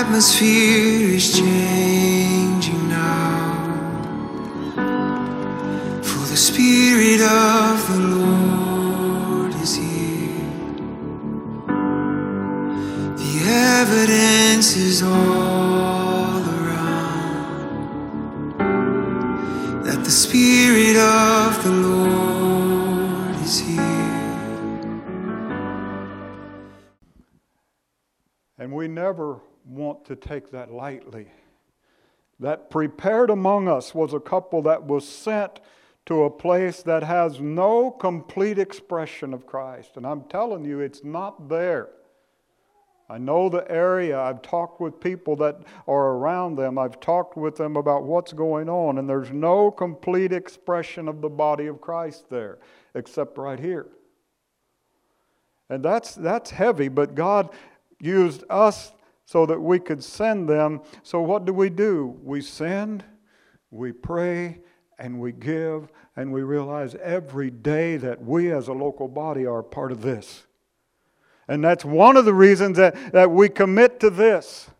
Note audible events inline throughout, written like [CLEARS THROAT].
atmosphere is changing now. For the Spirit of to take that lightly. That prepared among us was a couple that was sent to a place that has no complete expression of Christ. And I'm telling you, it's not there. I know the area. I've talked with people that are around them. I've talked with them about what's going on, and there's no complete expression of the body of Christ there, except right here. And that's, that's heavy, but God used us so that we could send them. So, what do we do? We send, we pray, and we give, and we realize every day that we as a local body are part of this. And that's one of the reasons that, that we commit to this.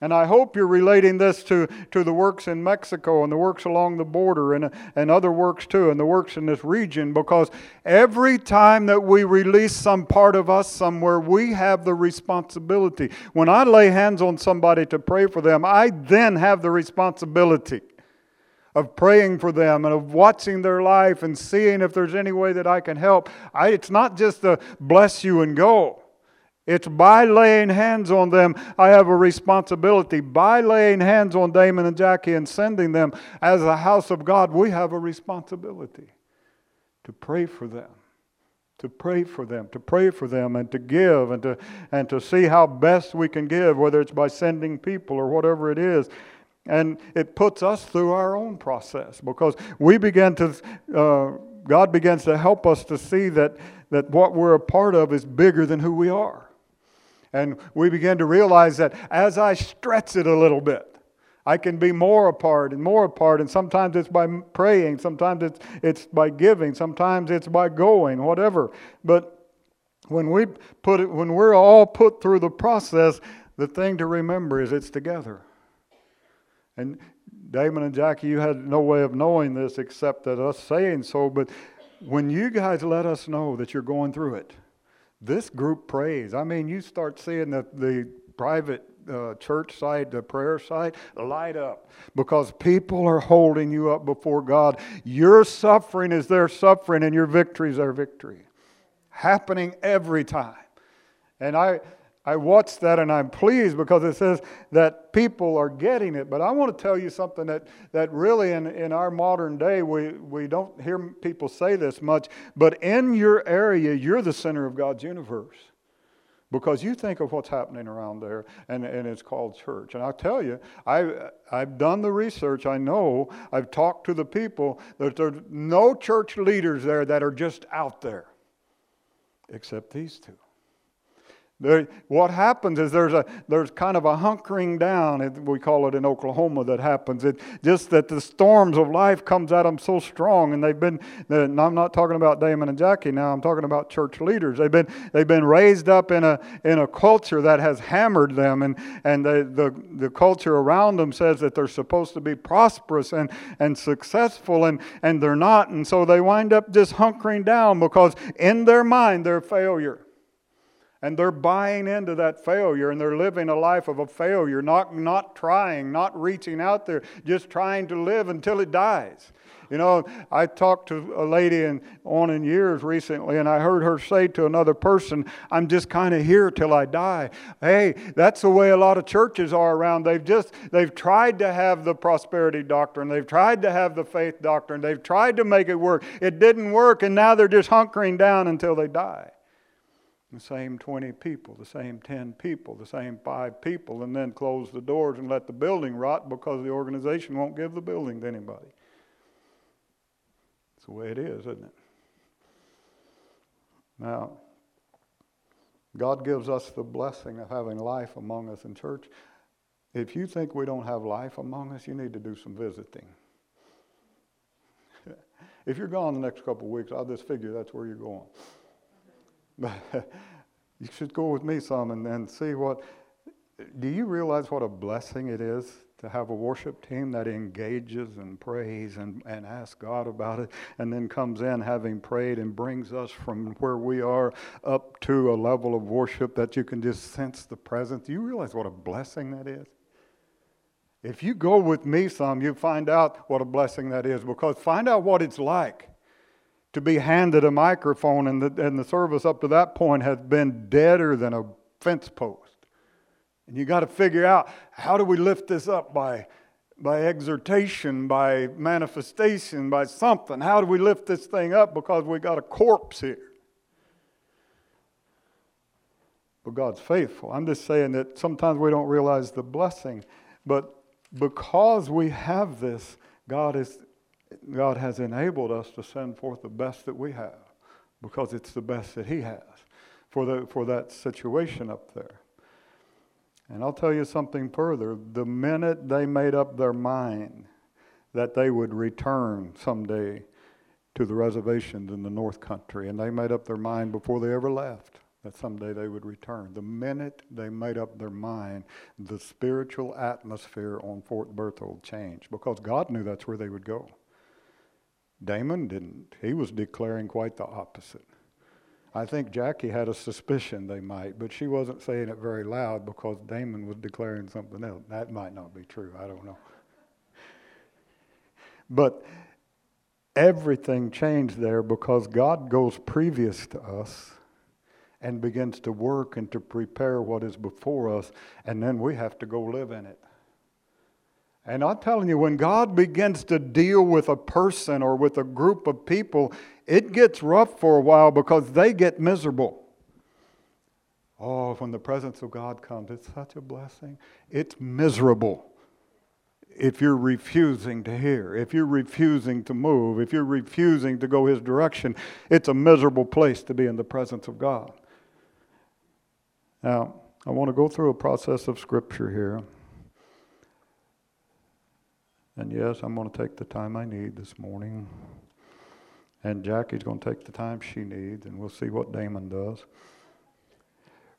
And I hope you're relating this to, to the works in Mexico and the works along the border and, and other works too, and the works in this region, because every time that we release some part of us somewhere, we have the responsibility. When I lay hands on somebody to pray for them, I then have the responsibility of praying for them and of watching their life and seeing if there's any way that I can help. I, it's not just a bless you and go. It's by laying hands on them, I have a responsibility. By laying hands on Damon and Jackie and sending them as a house of God, we have a responsibility to pray for them. To pray for them, to pray for them, and to give, and to, and to see how best we can give, whether it's by sending people or whatever it is. And it puts us through our own process because we begin to, uh, God begins to help us to see that, that what we're a part of is bigger than who we are. And we begin to realize that as I stretch it a little bit, I can be more apart and more apart. And sometimes it's by praying, sometimes it's, it's by giving, sometimes it's by going, whatever. But when, we put it, when we're all put through the process, the thing to remember is it's together. And Damon and Jackie, you had no way of knowing this except that us saying so. But when you guys let us know that you're going through it, this group prays. I mean, you start seeing the, the private uh, church site, the prayer site, light up because people are holding you up before God. Your suffering is their suffering, and your victory is their victory. Happening every time. And I, I watched that and I'm pleased because it says that people are getting it. But I want to tell you something that, that really in, in our modern day, we, we don't hear people say this much, but in your area, you're the center of God's universe. Because you think of what's happening around there, and, and it's called church. And I'll tell you, I, I've done the research. I know, I've talked to the people, that there's no church leaders there that are just out there, except these two. What happens is there's a there's kind of a hunkering down. We call it in Oklahoma that happens. It just that the storms of life comes at them so strong, and they've been. And I'm not talking about Damon and Jackie now. I'm talking about church leaders. They've been they've been raised up in a in a culture that has hammered them, and and the the, the culture around them says that they're supposed to be prosperous and and successful, and and they're not, and so they wind up just hunkering down because in their mind they're failure. And they're buying into that failure and they're living a life of a failure, not, not trying, not reaching out there, just trying to live until it dies. You know, I talked to a lady in, on in years recently, and I heard her say to another person, I'm just kind of here till I die. Hey, that's the way a lot of churches are around. They've just, they've tried to have the prosperity doctrine. They've tried to have the faith doctrine. They've tried to make it work. It didn't work, and now they're just hunkering down until they die the same 20 people, the same 10 people, the same five people, and then close the doors and let the building rot because the organization won't give the building to anybody. It's the way it is, isn't it? Now, God gives us the blessing of having life among us in church. If you think we don't have life among us, you need to do some visiting. [LAUGHS] if you're gone the next couple of weeks, I'll just figure that's where you're going. [LAUGHS] you should go with me some and, and see what. Do you realize what a blessing it is to have a worship team that engages and prays and, and asks God about it and then comes in having prayed and brings us from where we are up to a level of worship that you can just sense the presence? Do you realize what a blessing that is? If you go with me some, you find out what a blessing that is because find out what it's like to be handed a microphone and the, and the service up to that point has been deader than a fence post. And you got to figure out how do we lift this up by, by exhortation, by manifestation, by something. How do we lift this thing up because we got a corpse here? But God's faithful. I'm just saying that sometimes we don't realize the blessing. But because we have this, God, is, God has enabled us to send forth the best that we have because it's the best that He has for, the, for that situation up there. And I'll tell you something further. The minute they made up their mind that they would return someday to the reservations in the North Country, and they made up their mind before they ever left that someday they would return. The minute they made up their mind, the spiritual atmosphere on Fort Berthold changed because God knew that's where they would go. Damon didn't. He was declaring quite the opposite. I think Jackie had a suspicion they might, but she wasn't saying it very loud because Damon was declaring something else. That might not be true. I don't know. But everything changed there because God goes previous to us and begins to work and to prepare what is before us, and then we have to go live in it. And I'm telling you, when God begins to deal with a person or with a group of people, it gets rough for a while because they get miserable. Oh, when the presence of God comes, it's such a blessing. It's miserable if you're refusing to hear, if you're refusing to move, if you're refusing to go His direction. It's a miserable place to be in the presence of God. Now, I want to go through a process of Scripture here. And yes, I'm going to take the time I need this morning. And Jackie's going to take the time she needs, and we'll see what Damon does.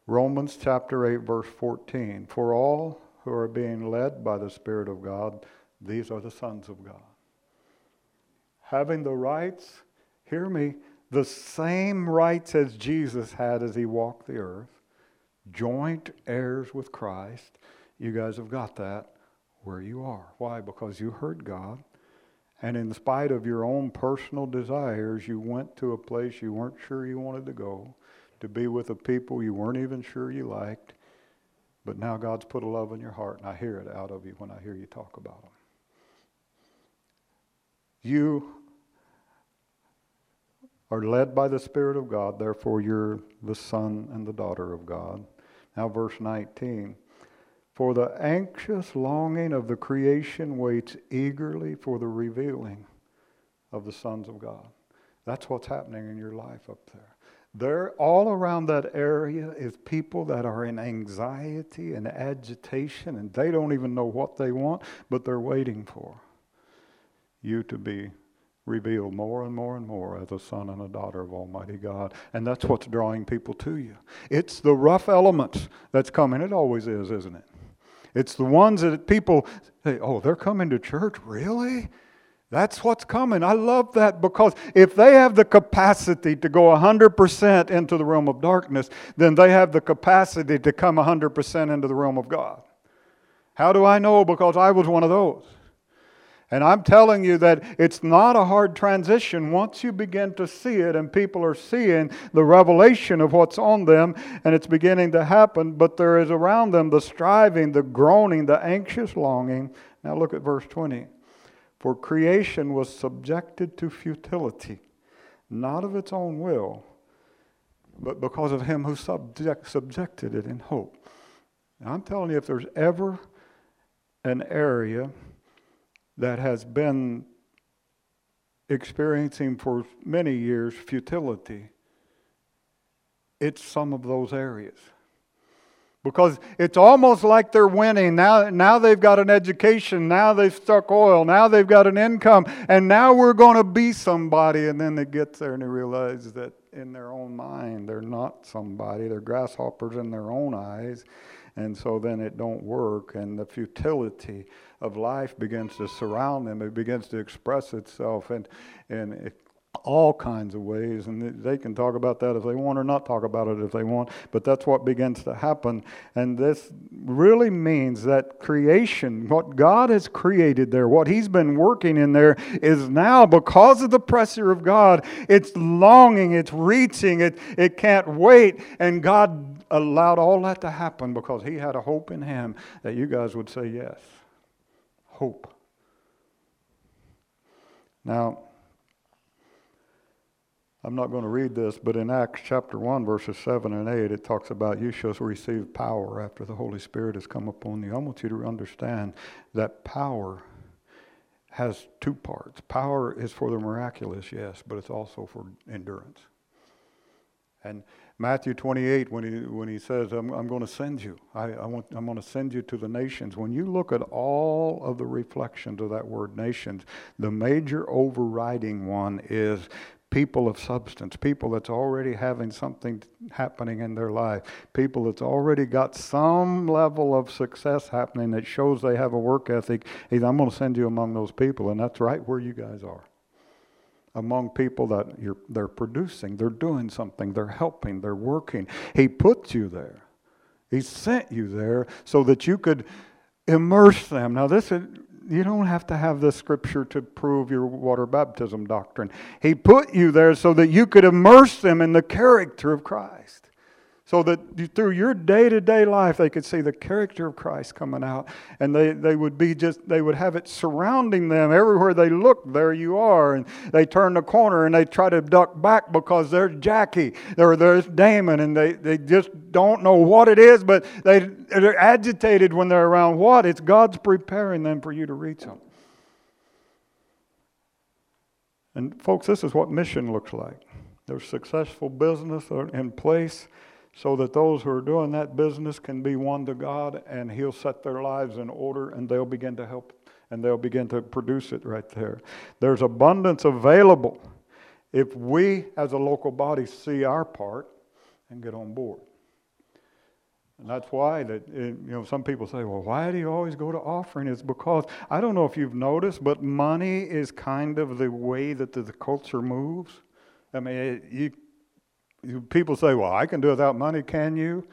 Romans chapter 8, verse 14. For all who are being led by the Spirit of God, these are the sons of God. Having the rights, hear me, the same rights as Jesus had as he walked the earth, joint heirs with Christ. You guys have got that where you are. Why? Because you heard God. And in spite of your own personal desires, you went to a place you weren't sure you wanted to go, to be with a people you weren't even sure you liked. But now God's put a love in your heart, and I hear it out of you when I hear you talk about them. You are led by the Spirit of God, therefore you're the son and the daughter of God. Now, verse 19. For the anxious longing of the creation waits eagerly for the revealing of the sons of God. That's what's happening in your life up there. There, all around that area is people that are in anxiety and agitation, and they don't even know what they want, but they're waiting for you to be revealed more and more and more as a son and a daughter of Almighty God. And that's what's drawing people to you. It's the rough elements that's coming. It always is, isn't it? It's the ones that people say, oh, they're coming to church? Really? That's what's coming. I love that because if they have the capacity to go 100% into the realm of darkness, then they have the capacity to come 100% into the realm of God. How do I know? Because I was one of those. And I'm telling you that it's not a hard transition once you begin to see it and people are seeing the revelation of what's on them and it's beginning to happen, but there is around them the striving, the groaning, the anxious longing. Now look at verse 20. For creation was subjected to futility, not of its own will, but because of him who subject, subjected it in hope. Now, I'm telling you, if there's ever an area that has been experiencing for many years futility, it's some of those areas. Because it's almost like they're winning. Now, now they've got an education. Now they've struck oil. Now they've got an income. And now we're going to be somebody. And then they get there and they realize that in their own mind, they're not somebody. They're grasshoppers in their own eyes. and so then it don't work, and the futility of life begins to surround them. It begins to express itself, and and all kinds of ways, and they can talk about that if they want or not talk about it if they want, but that's what begins to happen. And this really means that creation, what God has created there, what He's been working in there, is now, because of the pressure of God, it's longing, it's reaching, it, it can't wait. And God allowed all that to happen because He had a hope in Him that you guys would say yes. Hope. Now, I'm not going to read this, but in Acts chapter 1, verses 7 and 8, it talks about you shall receive power after the Holy Spirit has come upon you. I want you to understand that power has two parts. Power is for the miraculous, yes, but it's also for endurance. And Matthew 28, when he, when he says, I'm, I'm going to send you, I, I want, I'm going to send you to the nations. When you look at all of the reflections of that word nations, the major overriding one is people of substance, people that's already having something happening in their life, people that's already got some level of success happening that shows they have a work ethic. He's, I'm going to send you among those people, and that's right where you guys are. Among people that you're, they're producing, they're doing something, they're helping, they're working. He put you there. He sent you there so that you could immerse them. Now, this is you don't have to have the scripture to prove your water baptism doctrine. He put you there so that you could immerse them in the character of Christ so that through your day-to-day life they could see the character of christ coming out. And they, they would be just they would have it surrounding them. Everywhere they look there you are. And they turn the corner and they try to duck back because there's jackie or there's damon. And they, they just don't know what it is but they, they're agitated when they're around what? It's god's preparing them for you to reach them. And folks this is what mission looks like. There's successful business in place so that those who are doing that business can be won to God and He'll set their lives in order and they'll begin to help and they'll begin to produce it right there. There's abundance available if we as a local body see our part and get on board. And that's why that eh, you know some people say, "Well, why do you always go to offering?" It's because I don't know if you've noticed, but money is kind of the way that the, the culture moves. I mean, it, you People say, well, I can do without money, can you?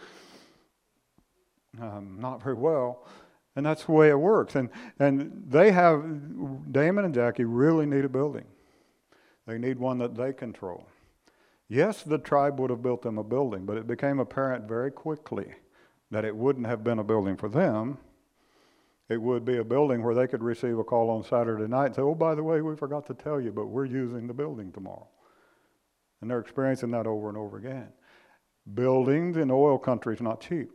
Um, not very well. And that's the way it works. And, and they have, Damon and Jackie really need a building. They need one that they control. Yes, the tribe would have built them a building, but it became apparent very quickly that it wouldn't have been a building for them. It would be a building where they could receive a call on Saturday night and say, oh, by the way, we forgot to tell you, but we're using the building tomorrow. And they're experiencing that over and over again. Buildings in oil countries not cheap.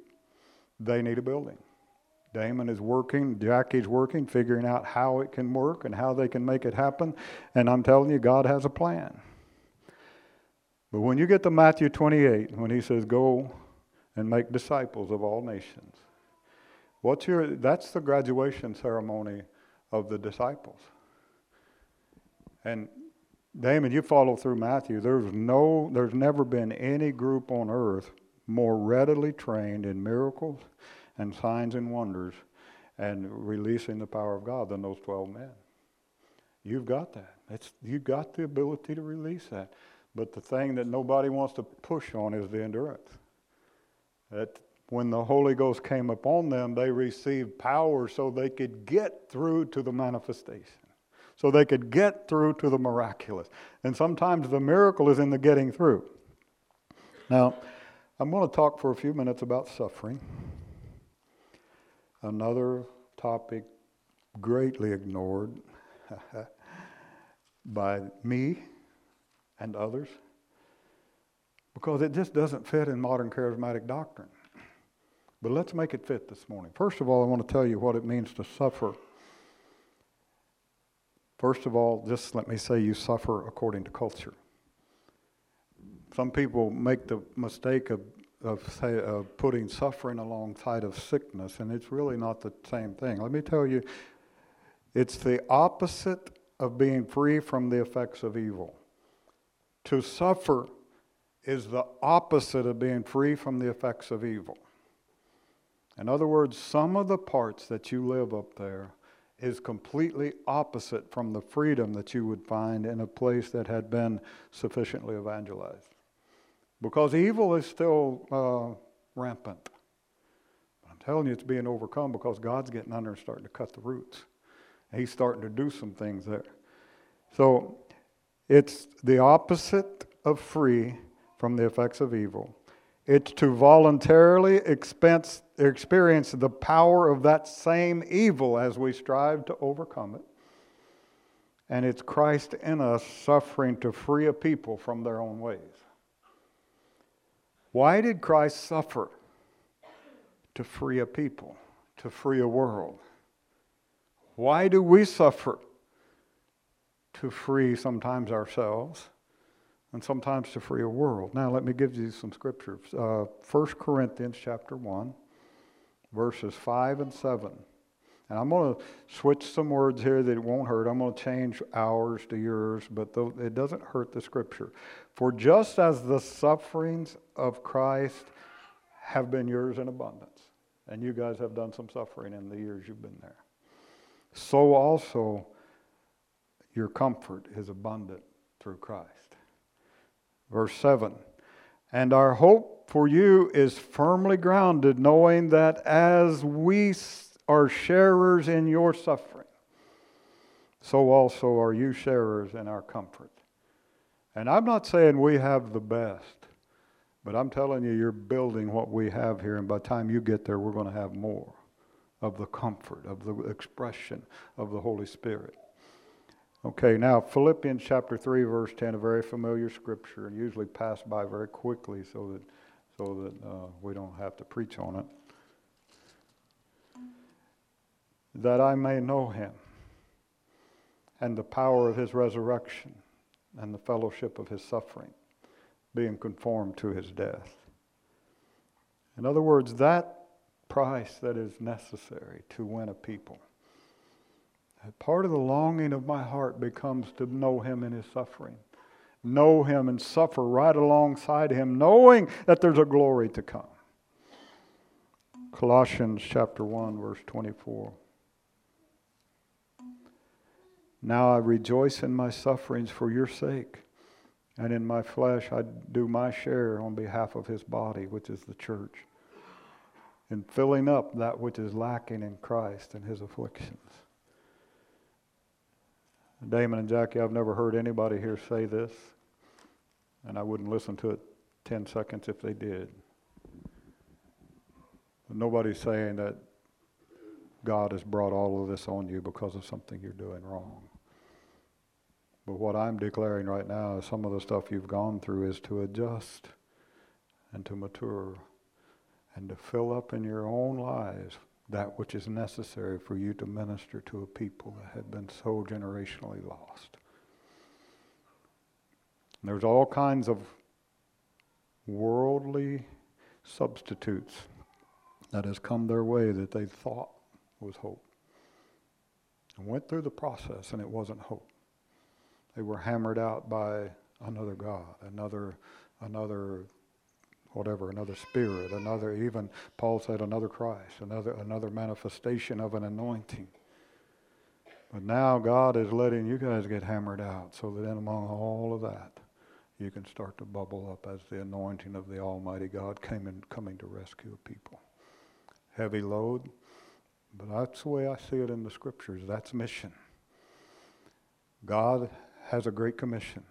They need a building. Damon is working, Jackie's working, figuring out how it can work and how they can make it happen. And I'm telling you, God has a plan. But when you get to Matthew 28, when he says, Go and make disciples of all nations, what's your, that's the graduation ceremony of the disciples. And Damon, you follow through Matthew. There's no, there's never been any group on earth more readily trained in miracles and signs and wonders and releasing the power of God than those 12 men. You've got that. It's, you've got the ability to release that. But the thing that nobody wants to push on is the endurance. That when the Holy Ghost came upon them, they received power so they could get through to the manifestation so they could get through to the miraculous. And sometimes the miracle is in the getting through. Now, I'm going to talk for a few minutes about suffering. Another topic greatly ignored [LAUGHS] by me and others because it just doesn't fit in modern charismatic doctrine. But let's make it fit this morning. First of all, I want to tell you what it means to suffer First of all, just let me say you suffer according to culture. Some people make the mistake of, of, say, of putting suffering alongside of sickness, and it's really not the same thing. Let me tell you, it's the opposite of being free from the effects of evil. To suffer is the opposite of being free from the effects of evil. In other words, some of the parts that you live up there is completely opposite from the freedom that you would find in a place that had been sufficiently evangelized. Because evil is still uh, rampant. I'm telling you, it's being overcome because God's getting under and starting to cut the roots. And He's starting to do some things there. So it's the opposite of free from the effects of evil. It's to voluntarily expense, experience the power of that same evil as we strive to overcome it. And it's Christ in us suffering to free a people from their own ways. Why did Christ suffer? To free a people, to free a world. Why do we suffer? To free sometimes ourselves and sometimes to free a world. Now, let me give you some scriptures. Uh, 1 Corinthians chapter 1, verses 5 and 7. And I'm going to switch some words here that it won't hurt. I'm going to change ours to yours, but it doesn't hurt the scripture. For just as the sufferings of Christ have been yours in abundance, and you guys have done some suffering in the years you've been there, so also your comfort is abundant through Christ. Verse 7 And our hope for you is firmly grounded, knowing that as we are sharers in your suffering, so also are you sharers in our comfort. And I'm not saying we have the best, but I'm telling you, you're building what we have here, and by the time you get there, we're going to have more of the comfort, of the expression of the Holy Spirit. Okay, now Philippians chapter 3, verse 10, a very familiar scripture, and usually passed by very quickly so that, so that uh, we don't have to preach on it. That I may know him and the power of his resurrection and the fellowship of his suffering, being conformed to his death. In other words, that price that is necessary to win a people. Part of the longing of my heart becomes to know him in his suffering. Know him and suffer right alongside him, knowing that there's a glory to come. Colossians chapter 1, verse 24. Now I rejoice in my sufferings for your sake, and in my flesh I do my share on behalf of his body, which is the church, in filling up that which is lacking in Christ and his afflictions. Damon and Jackie, I've never heard anybody here say this, and I wouldn't listen to it 10 seconds if they did. But nobody's saying that God has brought all of this on you because of something you're doing wrong. But what I'm declaring right now is some of the stuff you've gone through is to adjust and to mature and to fill up in your own lives that which is necessary for you to minister to a people that had been so generationally lost. And there's all kinds of worldly substitutes that has come their way that they thought was hope. And went through the process and it wasn't hope. They were hammered out by another God, another another whatever, another spirit, another even Paul said another Christ, another another manifestation of an anointing. But now God is letting you guys get hammered out so that in among all of that you can start to bubble up as the anointing of the Almighty God came in, coming to rescue people. Heavy load, but that's the way I see it in the scriptures. That's mission. God has a great commission,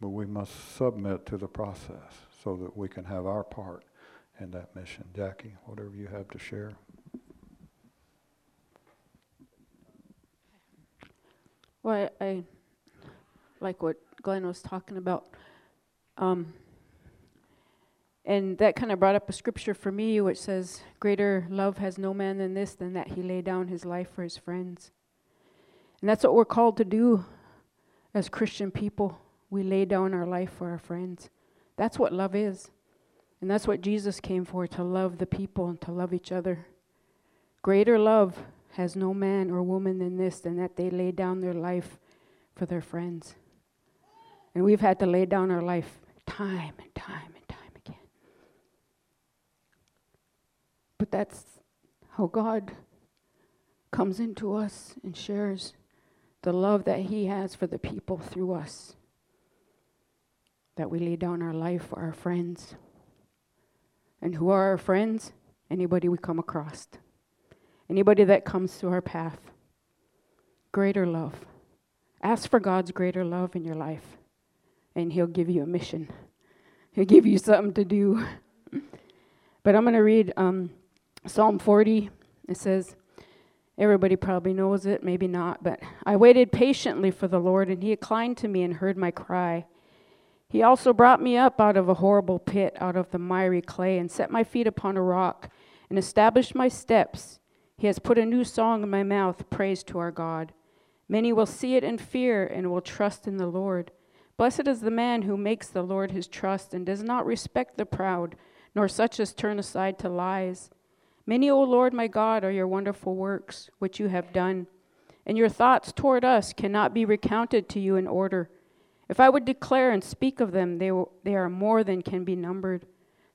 but we must submit to the process so that we can have our part in that mission. Jackie, whatever you have to share. Well, I, like what Glenn was talking about. Um, and that kind of brought up a scripture for me which says, Greater love has no man than this, than that he lay down his life for his friends. And that's what we're called to do as Christian people. We lay down our life for our friends. That's what love is. And that's what Jesus came for to love the people and to love each other. Greater love has no man or woman than this, than that they lay down their life for their friends. And we've had to lay down our life time and time and time again. But that's how God comes into us and shares the love that He has for the people through us. That we lay down our life for our friends. And who are our friends? Anybody we come across, anybody that comes to our path. Greater love. Ask for God's greater love in your life, and He'll give you a mission. He'll give you something to do. [LAUGHS] but I'm going to read um, Psalm 40. It says, Everybody probably knows it, maybe not, but I waited patiently for the Lord, and He inclined to me and heard my cry. He also brought me up out of a horrible pit, out of the miry clay, and set my feet upon a rock, and established my steps. He has put a new song in my mouth, praise to our God. Many will see it and fear, and will trust in the Lord. Blessed is the man who makes the Lord his trust, and does not respect the proud, nor such as turn aside to lies. Many, O Lord my God, are your wonderful works which you have done, and your thoughts toward us cannot be recounted to you in order. If I would declare and speak of them, they, they are more than can be numbered.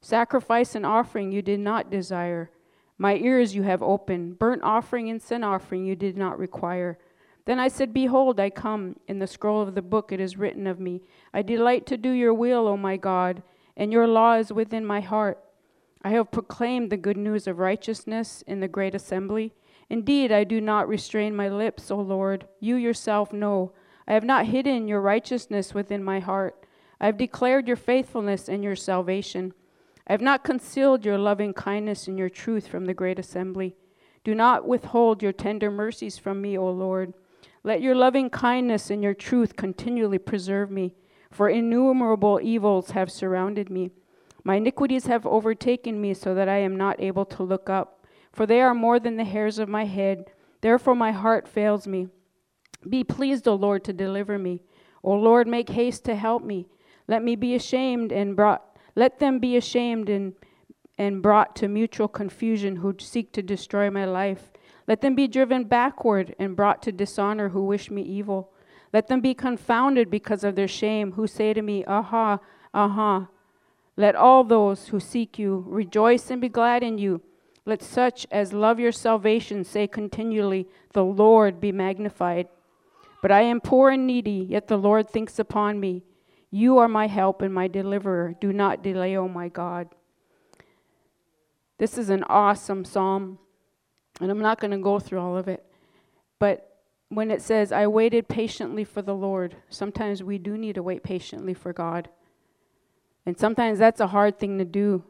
Sacrifice and offering you did not desire. My ears you have opened. Burnt offering and sin offering you did not require. Then I said, Behold, I come. In the scroll of the book it is written of me. I delight to do your will, O my God, and your law is within my heart. I have proclaimed the good news of righteousness in the great assembly. Indeed, I do not restrain my lips, O Lord. You yourself know. I have not hidden your righteousness within my heart. I have declared your faithfulness and your salvation. I have not concealed your loving kindness and your truth from the great assembly. Do not withhold your tender mercies from me, O Lord. Let your loving kindness and your truth continually preserve me, for innumerable evils have surrounded me. My iniquities have overtaken me so that I am not able to look up, for they are more than the hairs of my head. Therefore my heart fails me. Be pleased, O Lord, to deliver me. O Lord, make haste to help me. Let me be ashamed and brought let them be ashamed and and brought to mutual confusion who seek to destroy my life. Let them be driven backward and brought to dishonor who wish me evil. Let them be confounded because of their shame who say to me, Aha, aha. Let all those who seek you rejoice and be glad in you. Let such as love your salvation say continually, The Lord be magnified. But I am poor and needy, yet the Lord thinks upon me. You are my help and my deliverer. Do not delay, O oh my God. This is an awesome psalm, and I'm not going to go through all of it. But when it says, I waited patiently for the Lord, sometimes we do need to wait patiently for God. And sometimes that's a hard thing to do.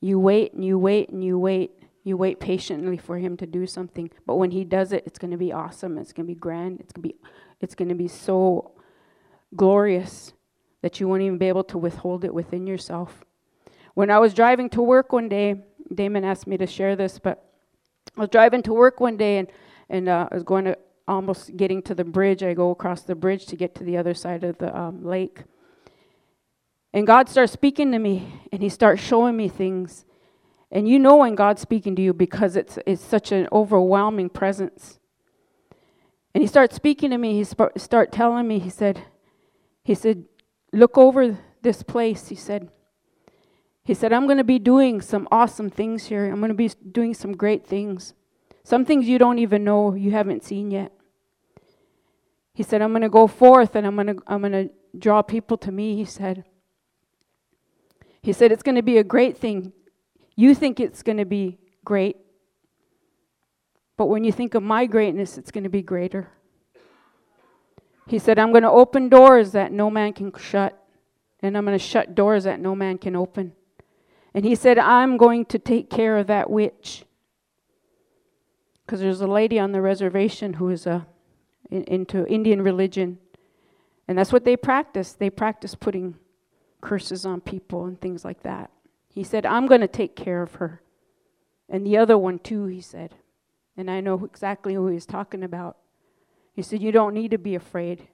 You wait and you wait and you wait. You wait patiently for him to do something. But when he does it, it's going to be awesome. It's going to be grand. It's going to be it's going to be so glorious that you won't even be able to withhold it within yourself. When I was driving to work one day, Damon asked me to share this, but I was driving to work one day and and uh, I was going to almost getting to the bridge. I go across the bridge to get to the other side of the um, lake and God starts speaking to me and He starts showing me things. And you know when God's speaking to you because it's, it's such an overwhelming presence. And He starts speaking to me. He sp- start telling me, He said, He said, look over this place. He said, He said, I'm going to be doing some awesome things here. I'm going to be doing some great things. Some things you don't even know, you haven't seen yet. He said, I'm going to go forth and I'm going to I'm going to draw people to me, he said. He said, It's going to be a great thing. You think it's going to be great, but when you think of my greatness, it's going to be greater. He said, I'm going to open doors that no man can shut, and I'm going to shut doors that no man can open. And he said, I'm going to take care of that witch. Because there's a lady on the reservation who is a, uh, in, into Indian religion. And that's what they practice. They practice putting curses on people and things like that. He said, I'm going to take care of her. And the other one, too, he said. And I know exactly who he's talking about. He said, You don't need to be afraid.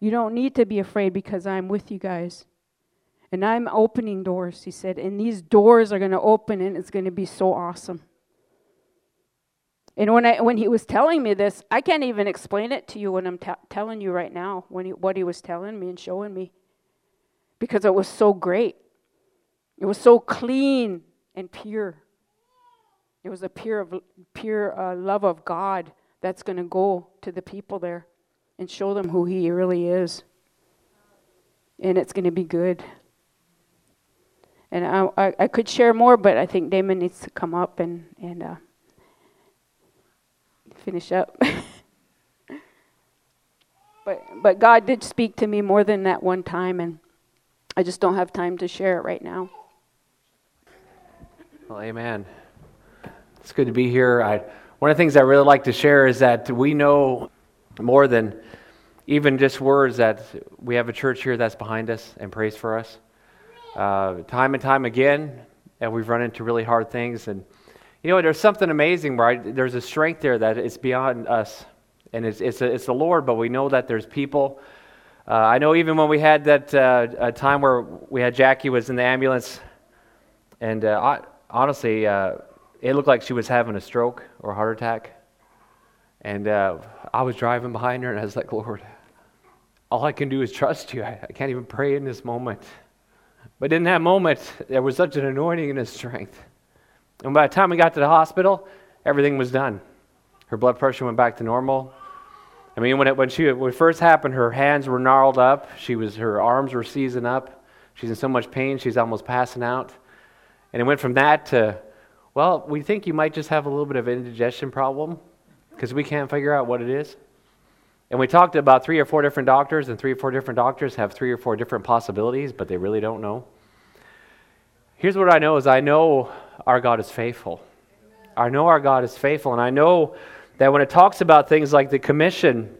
You don't need to be afraid because I'm with you guys. And I'm opening doors, he said. And these doors are going to open and it's going to be so awesome. And when, I, when he was telling me this, I can't even explain it to you when I'm t- telling you right now, when he, what he was telling me and showing me because it was so great. It was so clean and pure. It was a pure, of- pure uh, love of God that's going to go to the people there and show them who He really is. And it's going to be good. And I, I, I could share more, but I think Damon needs to come up and, and uh, finish up. [LAUGHS] but, but God did speak to me more than that one time, and I just don't have time to share it right now. Well, amen. It's good to be here. I, one of the things I really like to share is that we know more than even just words that we have a church here that's behind us and prays for us. Uh, time and time again, and we've run into really hard things. And you know, there's something amazing there's a strength there that is beyond us, and it's it's, a, it's the Lord. But we know that there's people. Uh, I know even when we had that uh, time where we had Jackie was in the ambulance, and uh, honestly, uh, it looked like she was having a stroke or a heart attack. And uh, I was driving behind her, and I was like, Lord, all I can do is trust you. I, I can't even pray in this moment. But in that moment, there was such an anointing and a strength. And by the time we got to the hospital, everything was done. Her blood pressure went back to normal. I mean, when it, when, she, when it first happened, her hands were gnarled up. She was, her arms were seizing up. She's in so much pain, she's almost passing out. And it went from that to, well, we think you might just have a little bit of indigestion problem because we can't figure out what it is. And we talked about three or four different doctors, and three or four different doctors have three or four different possibilities, but they really don't know. Here's what I know is I know our God is faithful. I know our God is faithful, and I know that when it talks about things like the commission,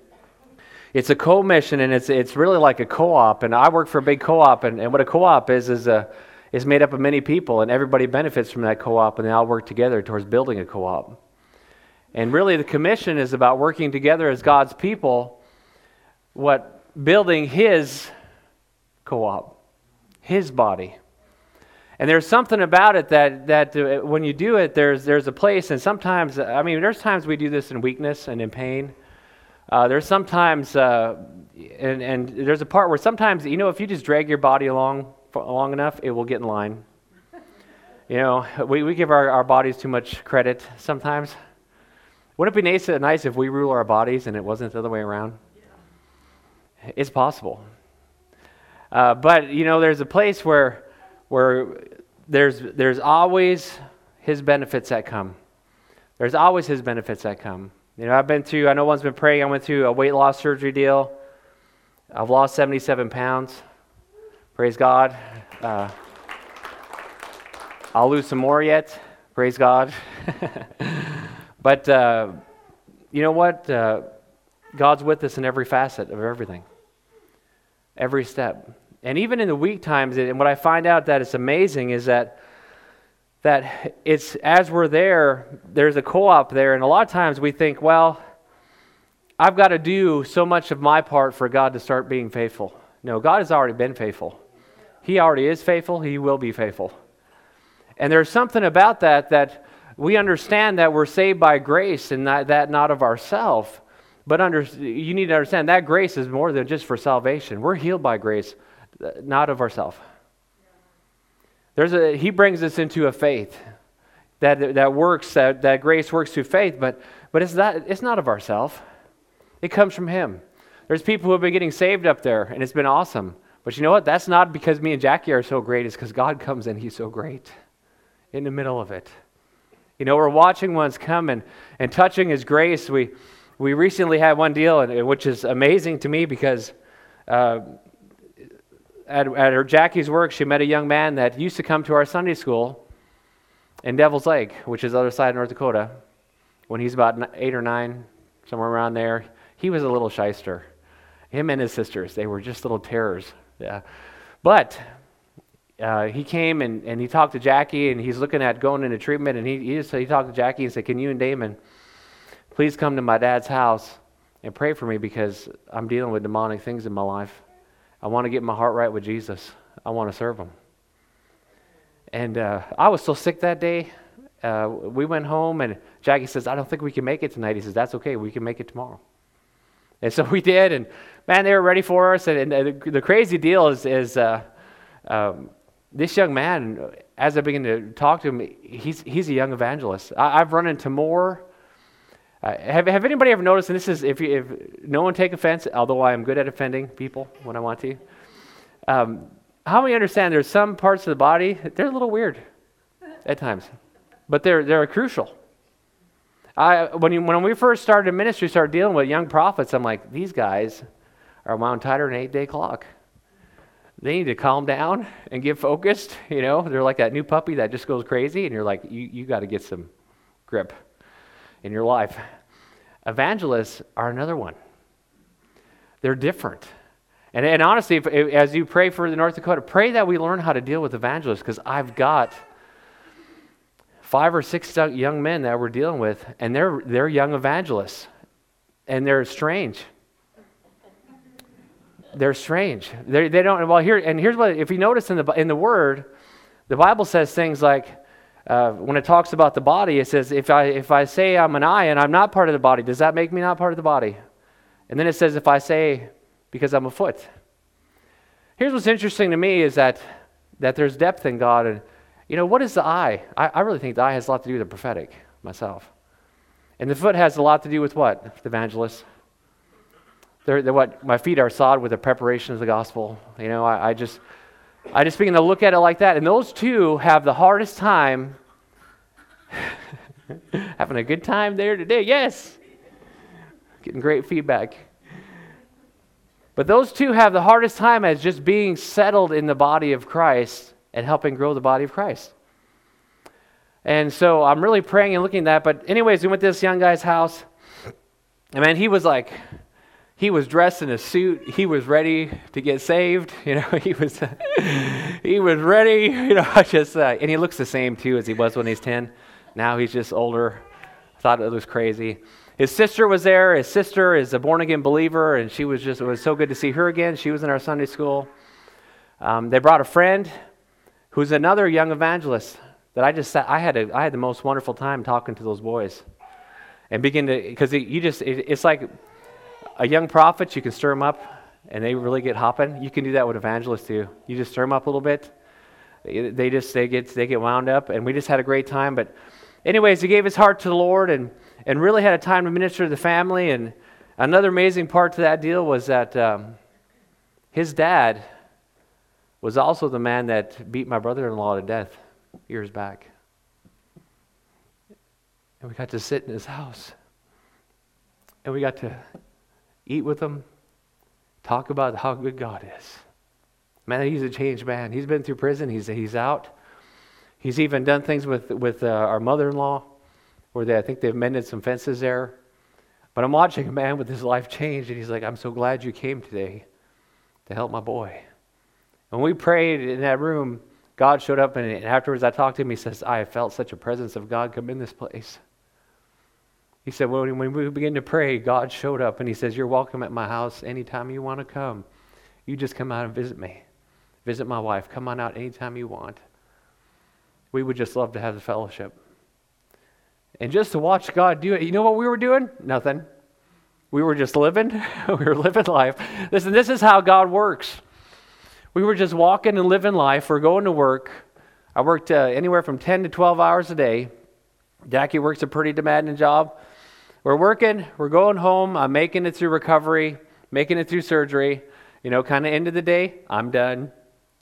it's a co-mission, and it's, it's really like a co-op. And I work for a big co-op, and, and what a co-op is is a is made up of many people, and everybody benefits from that co-op, and they all work together towards building a co-op. And really, the commission is about working together as God's people, what building His co-op, His body. And there's something about it that, that uh, when you do it, there's, there's a place, and sometimes, I mean, there's times we do this in weakness and in pain. Uh, there's sometimes, uh, and, and there's a part where sometimes, you know, if you just drag your body along long enough, it will get in line. You know, we, we give our, our bodies too much credit sometimes. Wouldn't it be nice, nice if we rule our bodies and it wasn't the other way around? It's possible. Uh, but, you know, there's a place where where there's, there's always his benefits that come. There's always his benefits that come. You know, I've been through, I know one's been praying, I went through a weight loss surgery deal. I've lost 77 pounds. Praise God. Uh, I'll lose some more yet. Praise God. [LAUGHS] but uh, you know what? Uh, God's with us in every facet of everything, every step and even in the weak times, and what I find out that it's amazing is that that it's as we're there, there's a co-op there, and a lot of times we think, well, I've got to do so much of my part for God to start being faithful. No, God has already been faithful. He already is faithful. He will be faithful. And there's something about that that we understand that we're saved by grace and that, that not of ourselves. But under, you need to understand that grace is more than just for salvation. We're healed by grace not of ourselves. There's a, he brings us into a faith that, that works, that, that grace works through faith, but, but it's, not, it's not of ourselves. It comes from him. There's people who have been getting saved up there, and it's been awesome. But you know what? That's not because me and Jackie are so great. It's because God comes and he's so great in the middle of it. You know, we're watching ones come and, and touching his grace. We, we recently had one deal, which is amazing to me because uh, at, at her Jackie's work, she met a young man that used to come to our Sunday school in Devil's Lake, which is the other side of North Dakota. When he's about eight or nine, somewhere around there, he was a little shyster. Him and his sisters, they were just little terrors. Yeah. But uh, he came and, and he talked to Jackie, and he's looking at going into treatment. And he, he, just, he talked to Jackie and said, Can you and Damon please come to my dad's house and pray for me because I'm dealing with demonic things in my life? I want to get my heart right with Jesus. I want to serve him. And uh, I was so sick that day. Uh, we went home, and Jackie says, I don't think we can make it tonight. He says, That's okay. We can make it tomorrow. And so [LAUGHS] we did. And man, they were ready for us. And, and the, the, crazy deal is, is uh, um, this young man, as I begin to talk to him, he's, he's a young evangelist. I, have run into more. Uh, have, have anybody ever noticed, and this is, if, you, if no one take offense, although I am good at offending people when I want to, um, how many understand there's some parts of the body, they're a little weird at times, but they're, they're crucial. I, when, you, when we first started ministry, started dealing with young prophets, I'm like, these guys are wound tighter than an eight day clock they need to calm down and get focused. [LAUGHS] You know, they're like that new puppy that just goes crazy, and you're like, you, you got to get some grip in your life. Evangelists are another one. They're different. And, and honestly, if, as you pray for the North Dakota, pray that we learn how to deal with evangelists because I've got five or six young men that we're dealing with, and they're, they're young evangelists, and they're strange they're strange. They're, they don't, well, here, and here's what, if you notice in the, in the Word, the Bible says things like, uh, when it talks about the body, it says, if I, if I say I'm an eye and I'm not part of the body, does that make me not part of the body? And then it says, if I say, because I'm a foot. Here's what's interesting to me is that, that there's depth in God. And, you know, what is the eye? I, I really think the eye has a lot to do with the prophetic myself. And the foot has a lot to do with what? The evangelist. They're, they're what my feet are sod with the preparation of the gospel. You know, I, I just I just begin to look at it like that. And those two have the hardest time [LAUGHS] having a good time there today. Yes. Getting great feedback. But those two have the hardest time as just being settled in the body of Christ and helping grow the body of Christ. And so I'm really praying and looking at that. But, anyways, we went to this young guy's house. And man, he was like, he was dressed in a suit. He was ready to get saved. [LAUGHS] You know, he was he was ready. You know, [LAUGHS] I just uh, and he looks the same too as he was when he's ten. Now he's just older. I thought it was crazy. His sister was there. His sister is a born again believer, and she was just it was so good to see her again. She was in our Sunday school. Um, they brought a friend who's another young evangelist that I just sat, I had a, I had the most wonderful time talking to those boys and begin to because you just it, it's like a young prophet, you can stir them up and they really get hopping. You can do that with evangelists too. You just stir them up a little bit. They just they get they get wound up, and we just had a great time. But, anyways, he gave his heart to the Lord and and really had a time to minister to the family. And another amazing part to that deal was that um, his dad was also the man that beat my brother-in-law to death years back. And we got to sit in his house. And we got to eat with them, talk about how good God is. Man, he's a changed man. He's been through prison, he's, he's out. He's even done things with, with uh, our mother in law, where they, I think they've mended some fences there. But I'm watching a man with his life change, and he's like, I'm so glad you came today to help my boy. When we prayed in that room, God showed up, and afterwards I talked to him. He says, I felt such a presence of God come in this place. He said, well, when we begin to pray, God showed up and he says, You're welcome at my house anytime you want to come. You just come out and visit me. Visit my wife. Come on out anytime you want. We would just love to have the fellowship. And just to watch God do it, you know what we were doing? Nothing. We were just living. [LAUGHS] we were living life. Listen, this is how God works. We were just walking and living life. We're going to work. I worked uh, anywhere from 10 to 12 hours a day. Jackie works a pretty demanding job. We're working, we're going home, I'm making it through recovery, making it through surgery. You know, kind of end of the day, I'm done.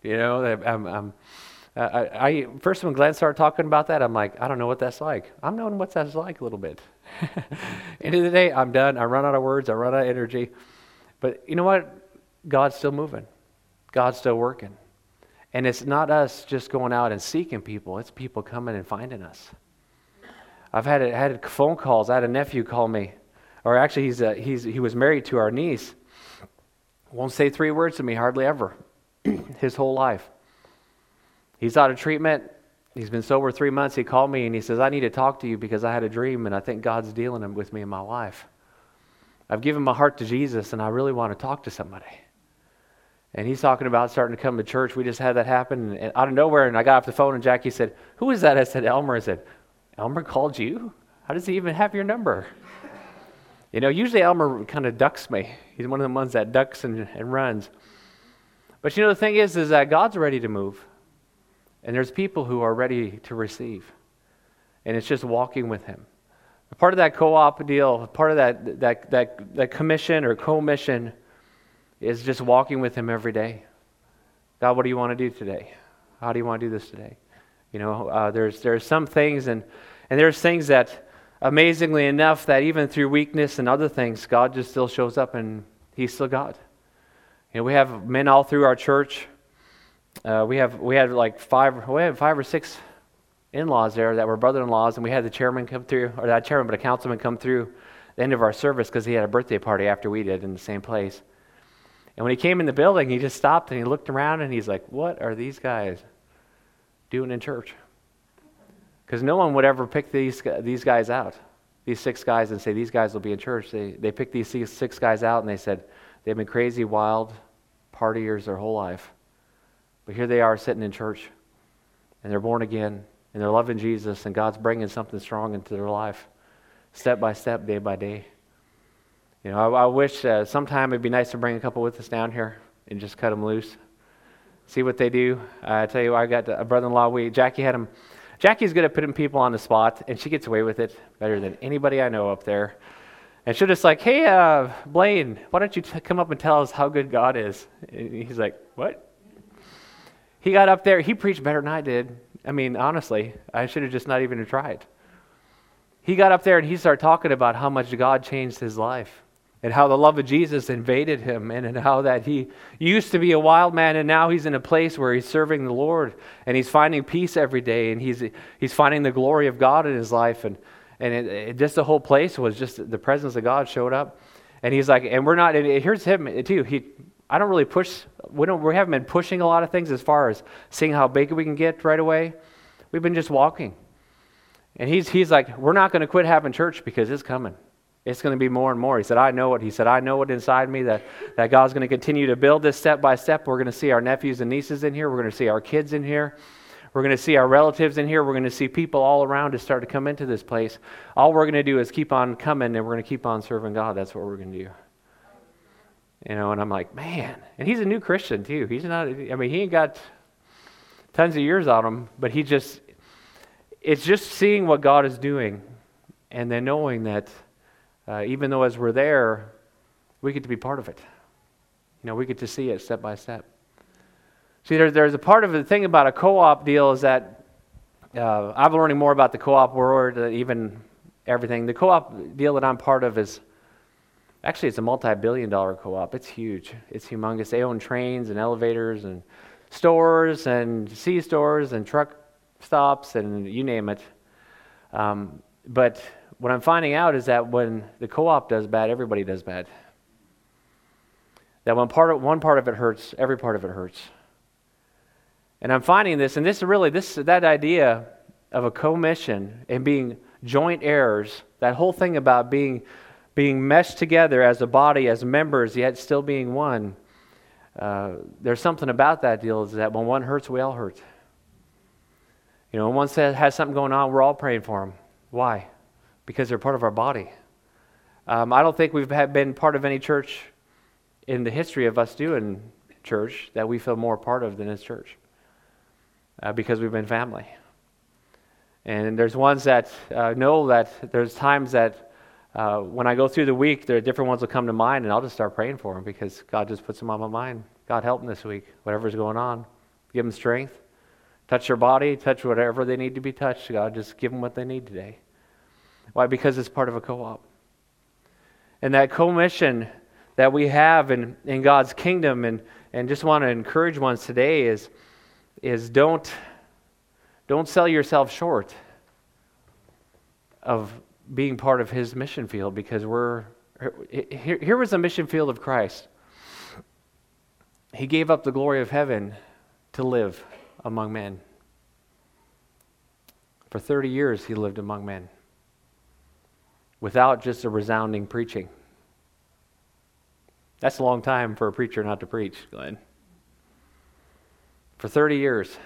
You know, I'm, I'm I, I, first when Glenn started talking about that, I'm like, I don't know what that's like. I'm knowing what that's like a little bit. [LAUGHS] End of the day, I'm done. I run out of words. I run out of energy. But you know what? God's still moving. God's still working. And it's not us just going out and seeking people. It's people coming and finding us. I've had, had phone calls. I had a nephew call me, or actually, he's, a, he's, he was married to our niece. Won't say three words to me, hardly ever, [CLEARS THROAT] his whole life. He's out of treatment. He's been sober three months. He called me and he says, I need to talk to you because I had a dream and I think God's dealing with me and my wife. I've given my heart to Jesus and I really want to talk to somebody. And he's talking about starting to come to church. We just had that happen and out of nowhere. And I got off the phone and Jackie said, Who is that? I said, Elmer. I said, Elmer called you? How does he even have your number? You know, usually Elmer kind of ducks me. He's one of the ones that ducks and, and runs. But you know, the thing is, is that God's ready to move. And there's people who are ready to receive. And it's just walking with Him. Part of that co op deal, part of that, that, that, that commission or commission is just walking with Him every day. God, what do you want to do today? How do you want to do this today? You know, uh, there's, there's some things, and, and there's things that, amazingly enough, that even through weakness and other things, God just still shows up and He's still God. You know, we have men all through our church. Uh, we have we had like five we had five or six in-laws there that were brother-in-laws, and we had the chairman come through, or not chairman, but a councilman come through the end of our service because he had a birthday party after we did in the same place. And when he came in the building, he just stopped and he looked around and he's like, "What are these guys doing in church?" Because no one would ever pick these these guys out, these six guys, and say these guys will be in church. They they picked these six guys out and they said they've been crazy, wild partiers their whole life, but here they are sitting in church, and they're born again and they're loving Jesus, and God's bringing something strong into their life, step by step, day by day. You know, I, I wish uh, sometime it'd be nice to bring a couple with us down here and just cut them loose, see what they do. Uh, I tell you, I got a brother-in-law. We Jackie had him. Jackie's good at putting people on the spot, and she gets away with it better than anybody I know up there. And she'll just like, hey, uh, Blaine, why don't you t- come up and tell us how good God is? And he's like, what? He got up there. He preached better than I did. I mean, honestly, I should have just not even tried. He got up there and he started talking about how much God changed his life and how the love of Jesus invaded him and, and how that he used to be a wild man and now he's in a place where he's serving the Lord and he's finding peace every day and he's, he's finding the glory of God in his life. And, and it, it, just the whole place was just the presence of God showed up. And he's like, and we're not, and here's him too. He, I don't really push, we, don't, we haven't been pushing a lot of things as far as seeing how big we can get right away. We've been just walking. And he's, he's like, we're not going to quit having church because it's coming. It's going to be more and more. He said, I know it. He said, I know it inside me that, that God's going to continue to build this step by step. We're going to see our nephews and nieces in here. We're going to see our kids in here. We're going to see our relatives in here. We're going to see people all around us start to come into this place. All we're going to do is keep on coming and we're going to keep on serving God. That's what we're going to do. You know, and I'm like, man. And he's a new Christian too. He's not, I mean, he ain't got tons of years on him, but he just, it's just seeing what God is doing and then knowing that uh, even though as we're there, we get to be part of it. You know, we get to see it step by step. See, there, there's a part of the thing about a co op deal is that uh, I'm learning more about the co op world, uh, even everything. The co op deal that I'm part of is Actually, it's a multi billion dollar co op. It's huge, it's humongous. They own trains and elevators and stores and C-stores and truck stops and you name it. Um, but what I'm finding out is that when the co op does bad, everybody does bad. That when part of, one part of it hurts, every part of it hurts. And I'm finding this, and this really, this that idea of a commission and being joint heirs, that whole thing about being being meshed together as a body, as members, yet still being one. Uh, there's something about that deal is that when one hurts, we all hurt. You know, when one has something going on, we're all praying for them. Why? Because they're part of our body. Um, I don't think we've been part of any church in the history of us doing church that we feel more part of than this church uh, because we've been family. And there's ones that uh, know that there's times that uh, when I go through the week, there are different ones that come to mind, and I'll just start praying for them because God just puts them on my mind. God, help them this week, whatever's going on. Give them strength. Touch their body, touch whatever they need to be touched. God, just give them what they need today. Why? Because it's part of a co op. And that commission that we have in, in God's kingdom, and, and just want to encourage ones today is, is don't, don't sell yourself short of being part of his mission field because we're here, here was the mission field of Christ. He gave up the glory of heaven to live among men. For 30 years, he lived among men without just a resounding preaching. That's a long time for a preacher not to preach, Glenn. For 30 years,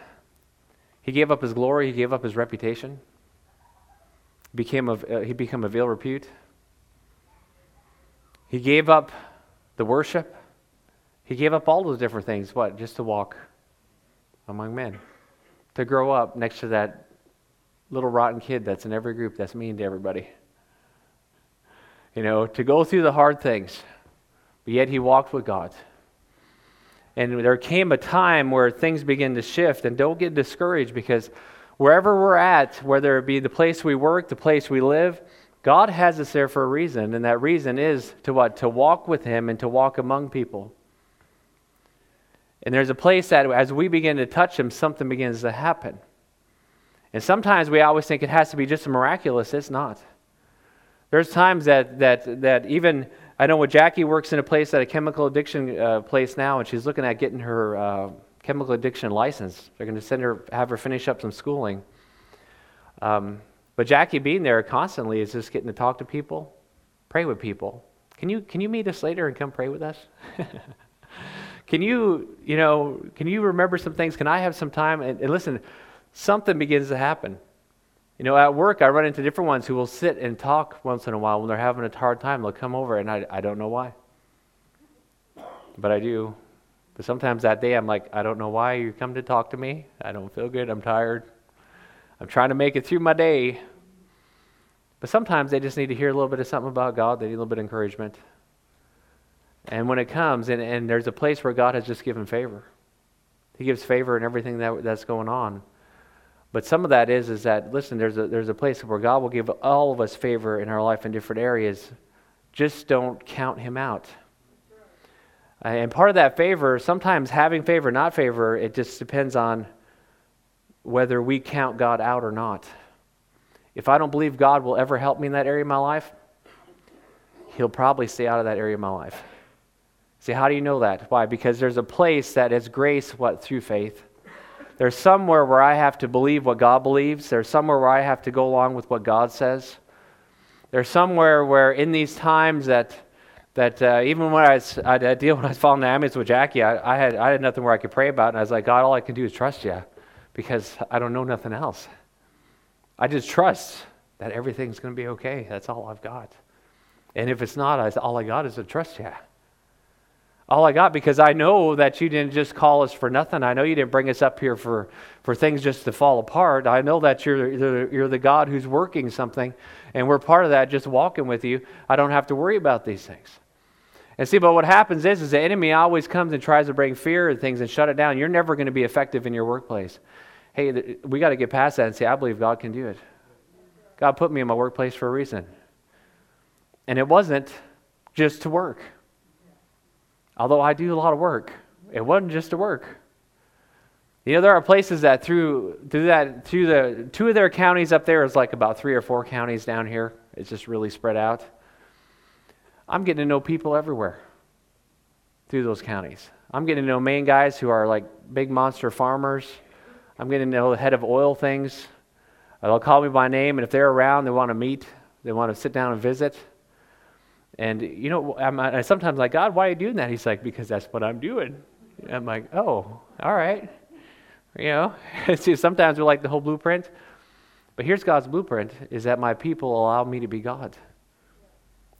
he gave up his glory, he gave up his reputation became of, uh, he became of ill repute. He gave up the worship. He gave up all those different things, what? Just to walk among men. to grow up next to that little rotten kid that's in every group that's mean to everybody. You know, to go through the hard things, but yet he walked with God. And there came a time where things begin to shift, and don't get discouraged because wherever we're at, whether it be the place we work, the place we live, God has us there for a reason, and that reason is to what? To walk with Him and to walk among people. And there's a place that as we begin to touch Him, something begins to happen. And sometimes we always think it has to be just miraculous. It's not. There's times that, that, that even, I know when Jackie works in a place at a chemical addiction uh, place now, and she's looking at getting her uh, chemical addiction license. They're going to send her, have her finish up some schooling. Um, but Jackie being there constantly is just getting to talk to people, pray with people. Can you, can you meet us later and come pray with us? [LAUGHS] can you, you know, can you remember some things? Can I have some time? And, and listen, something begins to happen. You know, at work, I run into different ones who will sit and talk once in a while when they're having a hard time. They'll come over, and I, I don't know why. But I do. But sometimes that day, I'm like, I don't know why you come to talk to me. I don't feel good. I'm tired. I'm trying to make it through my day. But sometimes they just need to hear a little bit of something about God. They need a little bit of encouragement. And when it comes, and, and there's a place where God has just given favor, He gives favor in everything that, that's going on. But some of that is, is that, listen, there's a, there's a place where God will give all of us favor in our life in different areas. Just don't count Him out. Uh, and part of that favor, sometimes having favor, not favor, it just depends on whether we count God out or not. If I don't believe God will ever help me in that area of my life, He'll probably stay out of that area of my life. See, how do you know that? Why? Because there's a place that is grace, what, through faith. There's somewhere where I have to believe what God believes. There's somewhere where I have to go along with what God says. There's somewhere where in these times that that uh, even when I, was, I, I deal when I was falling in ambulance with Jackie, I, I, had I had nothing where I could pray about, and I was like, God, all I can do is trust you, because I don't know nothing else. I just trust that everything's going to be okay. That's all I've got. And if it's not, I, all I got is to trust you. All I got because I know that you didn't just call us for nothing. I know you didn't bring us up here for, for things just to fall apart. I know that you're, you're, the God who's working something, and we're part of that, just walking with you. I don't have to worry about these things. And see, but what happens is, is the enemy always comes and tries to bring fear and things and shut it down. You're never going to be effective in your workplace. Hey, we got to get past that and say, I believe God can do it. God put me in my workplace for a reason. And it wasn't just to work. Although I do a lot of work, it wasn't just to work. You know, there are places that through through that through the two of their counties up there is like about three or four counties down here. It's just really spread out. I'm getting to know people everywhere through those counties. I'm getting to know main guys who are like big monster farmers. I'm getting to know the head of oil things. They'll call me by name, and if they're around, they want to meet. They want to sit down and visit. And, you know, I'm, I sometimes like, God, why are you doing that? He's like, because that's what I'm doing. I'm like, oh, all right. You know, [LAUGHS] see, sometimes we like the whole blueprint. But here's God's blueprint is that my people allow me to be God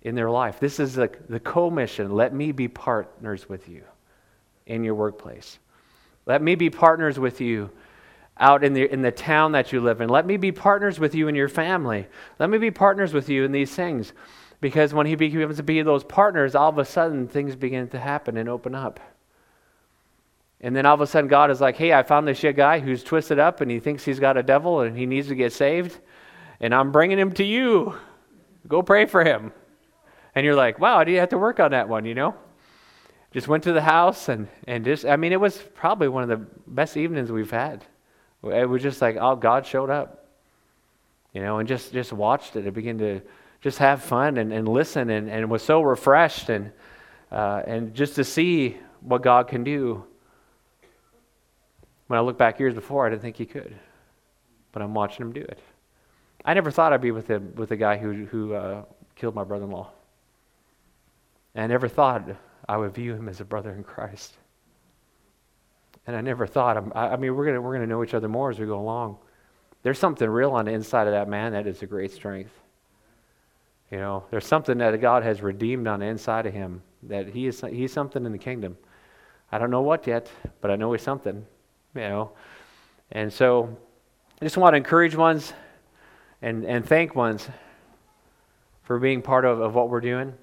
in their life. This is the, the co-mission. Let me be partners with you in your workplace. Let me be partners with you out in the, in the town that you live in. Let me be partners with you in your family. Let me be partners with you in these things. Because when he begins to be those partners, all of a sudden things begin to happen and open up. And then all of a sudden God is like, hey, I found this guy who's twisted up and he thinks he's got a devil and he needs to get saved. And I'm bringing him to you. Go pray for him. And you're like, wow, I didn't have to work on that one, you know? Just went to the house and, and just, I mean, it was probably one of the best evenings we've had. It was just like, oh, God showed up, you know, and just, just watched it and began to just have fun and, and listen and, and was so refreshed and, uh, and just to see what God can do. When I look back years before, I didn't think he could, but I'm watching him do it. I never thought I'd be with a, with a guy who, who uh, killed my brother in law. I never thought I would view him as a brother in Christ. And I never thought, I, I mean, we're going we're going to know each other more as we go along. There's something real on the inside of that man that is a great strength. You know, there's something that God has redeemed on the inside of him, that he is, he's something in the kingdom. I don't know what yet, but I know he's something, you know. And so I just want to encourage ones and, and thank ones for being part of, of what we're doing.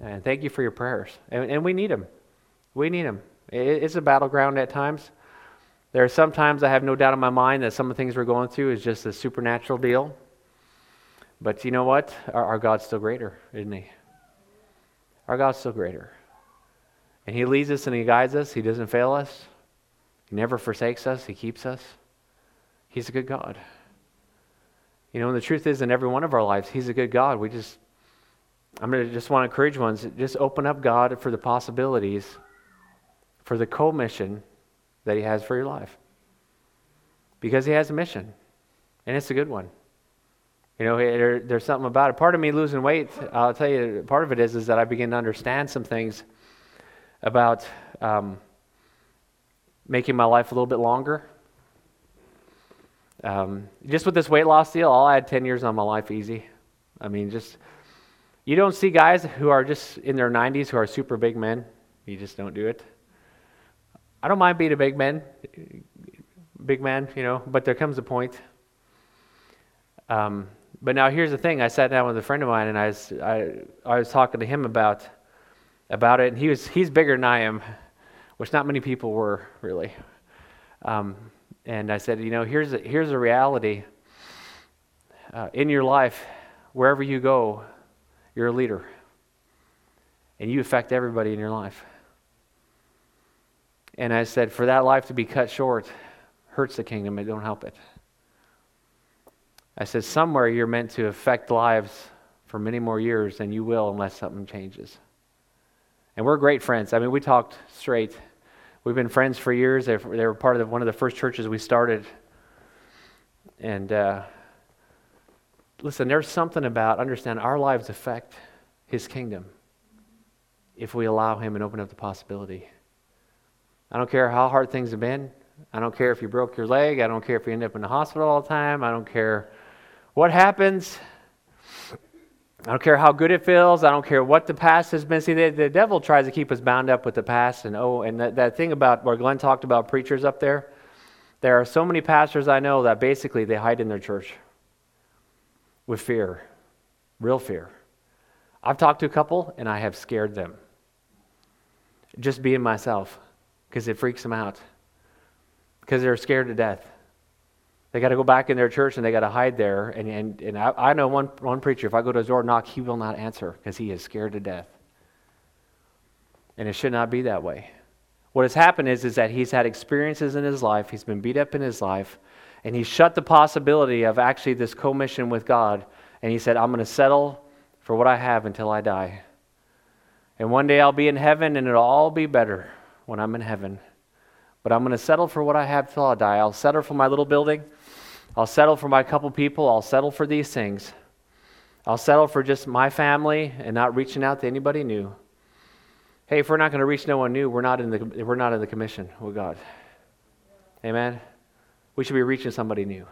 And thank you for your prayers. And, and we need them. We need them. It, it's a battleground at times. There are some times I have no doubt in my mind that some of the things we're going through is just a supernatural deal. But you know what? Our, our God's still greater, isn't He? Our God's still greater. And He leads us and He guides us. He doesn't fail us. He never forsakes us. He keeps us. He's a good God. You know, and the truth is, in every one of our lives, He's a good God. We just, I'm going to just want to encourage ones, just open up God for the possibilities, for the commission that He has for your life. Because He has a mission, and it's a good one. You know, there, there's something about it. Part of me losing weight, I'll tell you, part of it is, is that I begin to understand some things about um, making my life a little bit longer. Um, just with this weight loss deal, I'll add 10 years on my life easy. I mean, just, you don't see guys who are just in their 90s who are super big men. You just don't do it. I don't mind being a big man, big man, you know, but there comes a point. Um, but now here's the thing: I sat down with a friend of mine, and I was I, I was talking to him about about it, and he was he's bigger than I am, which not many people were really. Um, and I said, you know, here's a, here's a reality. Uh, in your life, wherever you go, you're a leader, and you affect everybody in your life. And I said, for that life to be cut short hurts the kingdom. It don't help it. I said, somewhere you're meant to affect lives for many more years than you will unless something changes. And we're great friends. I mean, we talked straight. We've been friends for years. They were part of one of the first churches we started. And uh, listen, there's something about understand our lives affect His kingdom if we allow Him and open up the possibility. I don't care how hard things have been. I don't care if you broke your leg. I don't care if you end up in the hospital all the time. I don't care what happens. I don't care how good it feels. I don't care what the past has been. See, the, the devil tries to keep us bound up with the past. And oh, and that, that thing about where Glenn talked about preachers up there, there are so many pastors I know that basically they hide in their church with fear, real fear. I've talked to a couple and I have scared them. Just being myself because it freaks them out because they're scared to death. They got to go back in their church and they got to hide there. And, and, and I, I know one, one preacher, if I go to his door and knock, he will not answer because he is scared to death. And it should not be that way. What has happened is, is that he's had experiences in his life, he's been beat up in his life, and he's shut the possibility of actually this commission with God. And he said, I'm going to settle for what I have until I die. And one day I'll be in heaven and it'll all be better when I'm in heaven. But I'm going to settle for what I have till I die. I'll settle for my little building. I'll settle for my couple people. I'll settle for these things. I'll settle for just my family and not reaching out to anybody new. Hey, if we're not going to reach no one new, we're not in the, we're not in the commission with God. Amen? We should be reaching somebody new.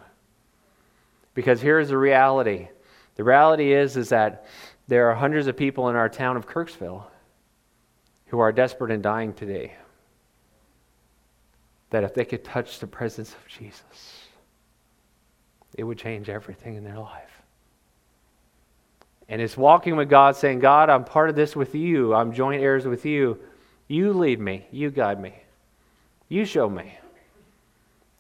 Because here's the reality. The reality is, is that there are hundreds of people in our town of Kirksville who are desperate and dying today. That if they could touch the presence of Jesus, it would change everything in their life. And it's walking with God, saying, God, I'm part of this with you. I'm joint heirs with you. You lead me. You guide me. You show me.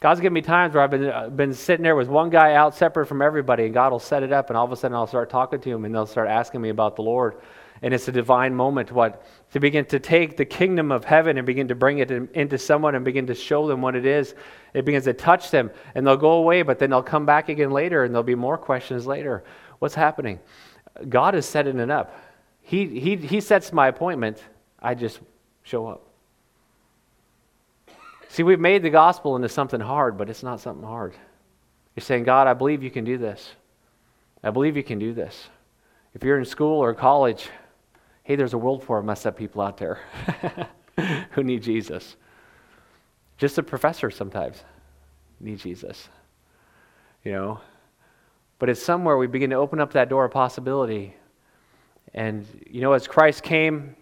God's given me times where I've been, uh, been sitting there with one guy out separate from everybody, and God will set it up, and all of a sudden I'll start talking to him, and they'll start asking me about the Lord. And it's a divine moment what, to begin to take the kingdom of heaven and begin to bring it in, into someone and begin to show them what it is. It begins to touch them, and they'll go away, but then they'll come back again later, and there'll be more questions later. What's happening? God is setting it up. He, he, he sets my appointment, I just show up. See, we've made the gospel into something hard, but it's not something hard. You're saying, God, I believe you can do this. I believe you can do this. If you're in school or college, hey, there's a world full of messed up people out there [LAUGHS] who need Jesus. Just the professors sometimes need Jesus. You know? But it's somewhere we begin to open up that door of possibility. And, you know, as Christ came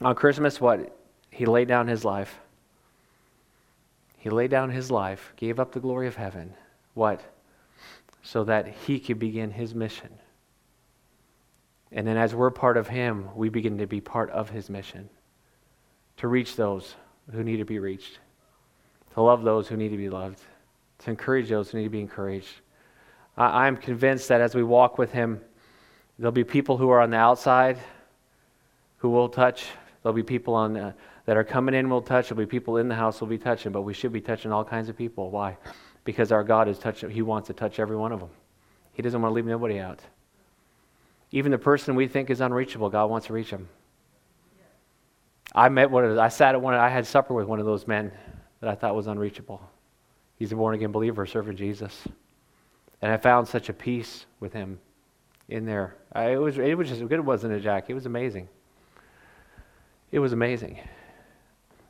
on Christmas, what? He laid down his life. He laid down his life, gave up the glory of heaven. What? So that he could begin his mission. And then, as we're part of him, we begin to be part of his mission to reach those who need to be reached, to love those who need to be loved, to encourage those who need to be encouraged. I, am convinced that as we walk with him, there'll be people who are on the outside who will touch. There'll be people on uh, that are coming in will touch. There'll be people in the house will be touching, but we should be touching all kinds of people. Why? Because our God is touching. He wants to touch every one of them. He doesn't want to leave nobody out. Even the person we think is unreachable, God wants to reach them. I met one of those, I sat at one. I had supper with one of those men that I thought was unreachable. He's a born again believer serving Jesus, and I found such a peace with him in there. I, it was it was just good, it wasn't it, Jack? It was amazing. It was amazing.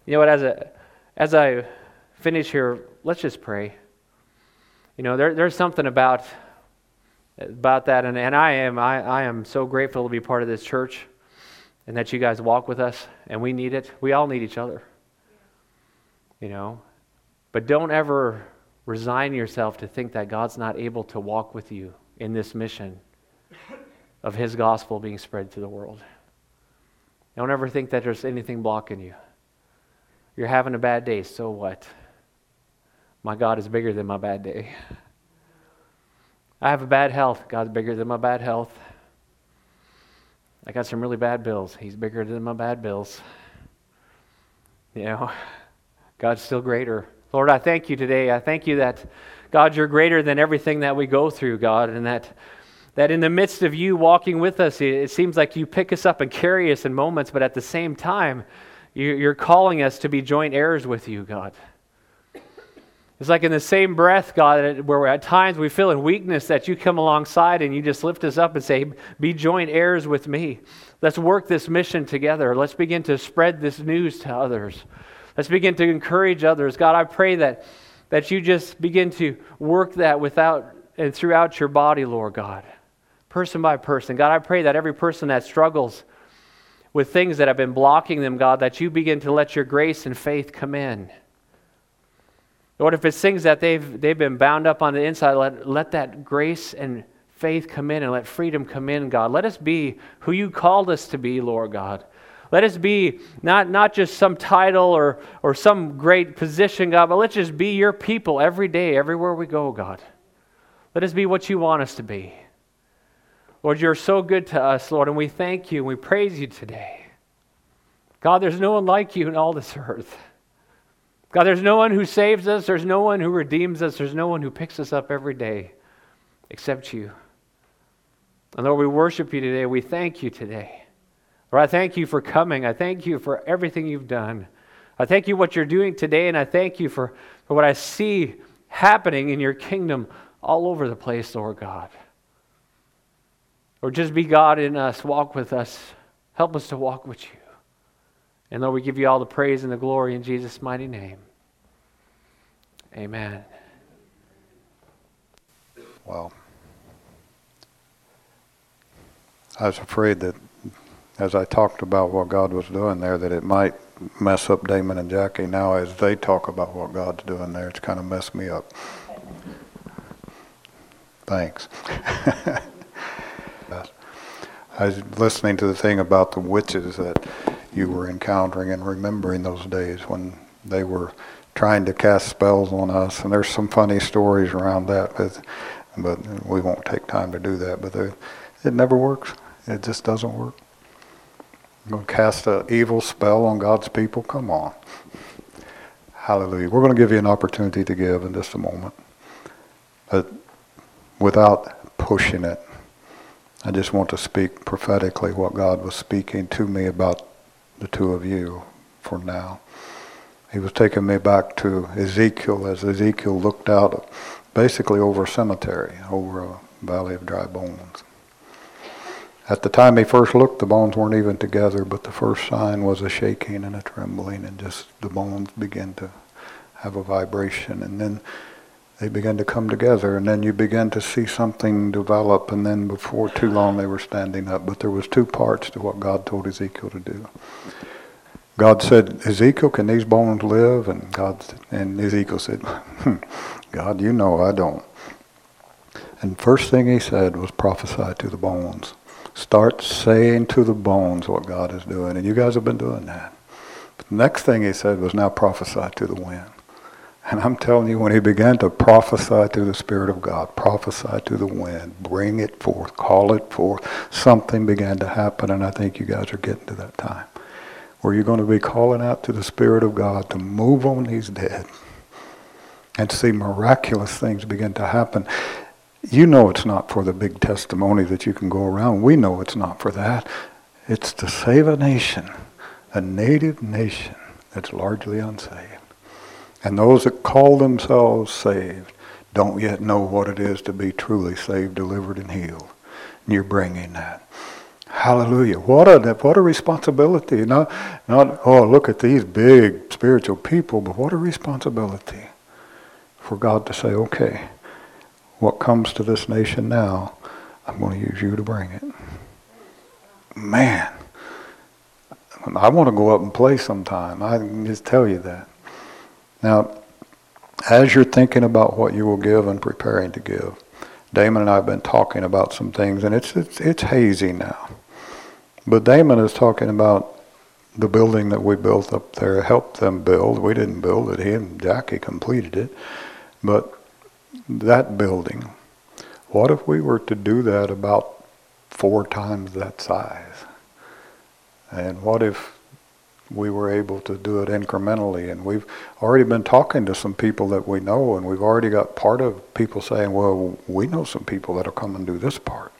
You know what? As a as I finish here, let's just pray. You know, there, there's something about about that, and, and I am I, I am so grateful to be part of this church, and that you guys walk with us, and we need it. We all need each other. You know, but don't ever resign yourself to think that God's not able to walk with you in this mission of His gospel being spread to the world. Don't ever think that there's anything blocking you. You're having a bad day, so what? My God is bigger than my bad day. I have a bad health. God's bigger than my bad health. I got some really bad bills. He's bigger than my bad bills. You know, God's still greater. Lord, I thank you today. I thank you that, God, you're greater than everything that we go through, God, and that, that in the midst of you walking with us, it seems like you pick us up and carry us in moments, but at the same time, you're calling us to be joint heirs with you, God. It's like in the same breath, God, where at times we feel in weakness that you come alongside and you just lift us up and say, Be joint heirs with me. Let's work this mission together. Let's begin to spread this news to others. Let's begin to encourage others. God, I pray that, that you just begin to work that without and throughout your body, Lord God, person by person. God, I pray that every person that struggles with things that have been blocking them, God, that you begin to let your grace and faith come in. Lord, if it's things that they've, they've been bound up on the inside, let, let that grace and faith come in and let freedom come in, God. Let us be who you called us to be, Lord God. Let us be not, not just some title or, or some great position, God, but let's just be your people every day, everywhere we go, God. Let us be what you want us to be. Lord, you're so good to us, Lord, and we thank you and we praise you today. God, there's no one like you in all this earth. God, there's no one who saves us, there's no one who redeems us, there's no one who picks us up every day except you. And Lord, we worship you today. We thank you today. Lord, I thank you for coming. I thank you for everything you've done. I thank you what you're doing today, and I thank you for, for what I see happening in your kingdom all over the place, Lord God. Or just be God in us, walk with us, help us to walk with you. And Lord, we give you all the praise and the glory in Jesus' mighty name. Amen. Well, I was afraid that as I talked about what God was doing there, that it might mess up Damon and Jackie. Now, as they talk about what God's doing there, it's kind of messed me up. Thanks. [LAUGHS] I was listening to the thing about the witches that you were encountering and remembering those days when they were trying to cast spells on us. And there's some funny stories around that, but, but we won't take time to do that. But it never works. It just doesn't work. You're going to cast an evil spell on God's people? Come on. Hallelujah. We're going to give you an opportunity to give in just a moment. But without pushing it, I just want to speak prophetically what God was speaking to me about the two of you for now. He was taking me back to Ezekiel as Ezekiel looked out basically over a cemetery, over a valley of dry bones. At the time he first looked, the bones weren't even together, but the first sign was a shaking and a trembling, and just the bones began to have a vibration. And then they began to come together and then you began to see something develop and then before too long they were standing up but there was two parts to what god told ezekiel to do God said, Ezekiel, can these bones live? And God and Ezekiel said, hmm, God, you know I don't. And first thing he said was prophesy to the bones. Start saying to the bones what God is doing. And you guys have been doing that. The next thing he said was now prophesy to the wind. And I'm telling you, when he began to prophesy to the Spirit of God, prophesy to the wind, bring it forth, call it forth, something began to happen. And I think you guys are getting to that time where you're going to be calling out to the Spirit of God to move on these dead and see miraculous things begin to happen. You know it's not for the big testimony that you can go around. We know it's not for that. It's to save a nation, a native nation that's largely unsaved. And those that call themselves saved don't yet know what it is to be truly saved, delivered, and healed. And you're bringing that. Hallelujah. What a, what a responsibility. Not, not, oh, look at these big spiritual people, but what a responsibility for God to say, okay, what comes to this nation now, I'm going to use you to bring it. Man, I want to go up and play sometime. I can just tell you that. Now, as you're thinking about what you will give and preparing to give, Damon and I have been talking about some things, and it's, it's, it's hazy now. But Damon is talking about the building that we built up there, helped them build. We didn't build it, he and Jackie completed it. But that building, what if we were to do that about four times that size? And what if we were able to do it incrementally? And we've already been talking to some people that we know, and we've already got part of people saying, well, we know some people that'll come and do this part.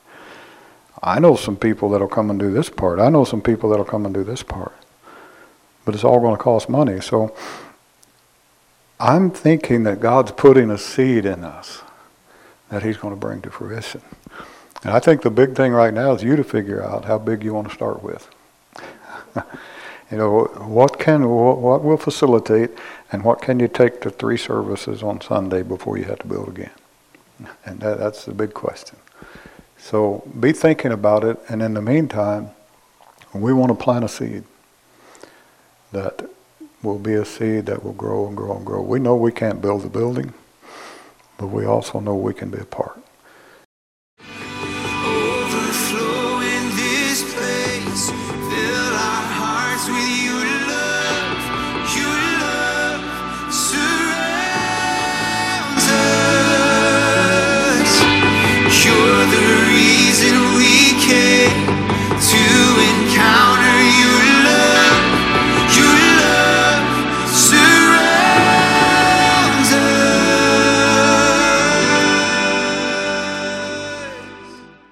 I know some people that'll come and do this part. I know some people that'll come and do this part. But it's all going to cost money. So I'm thinking that God's putting a seed in us that He's going to bring to fruition. And I think the big thing right now is you to figure out how big you want to start with. [LAUGHS] you know, what can what will facilitate, and what can you take to three services on Sunday before you have to build again? And that, that's the big question. So be thinking about it, and in the meantime, we want to plant a seed that will be a seed that will grow and grow and grow. We know we can't build the building, but we also know we can be a part.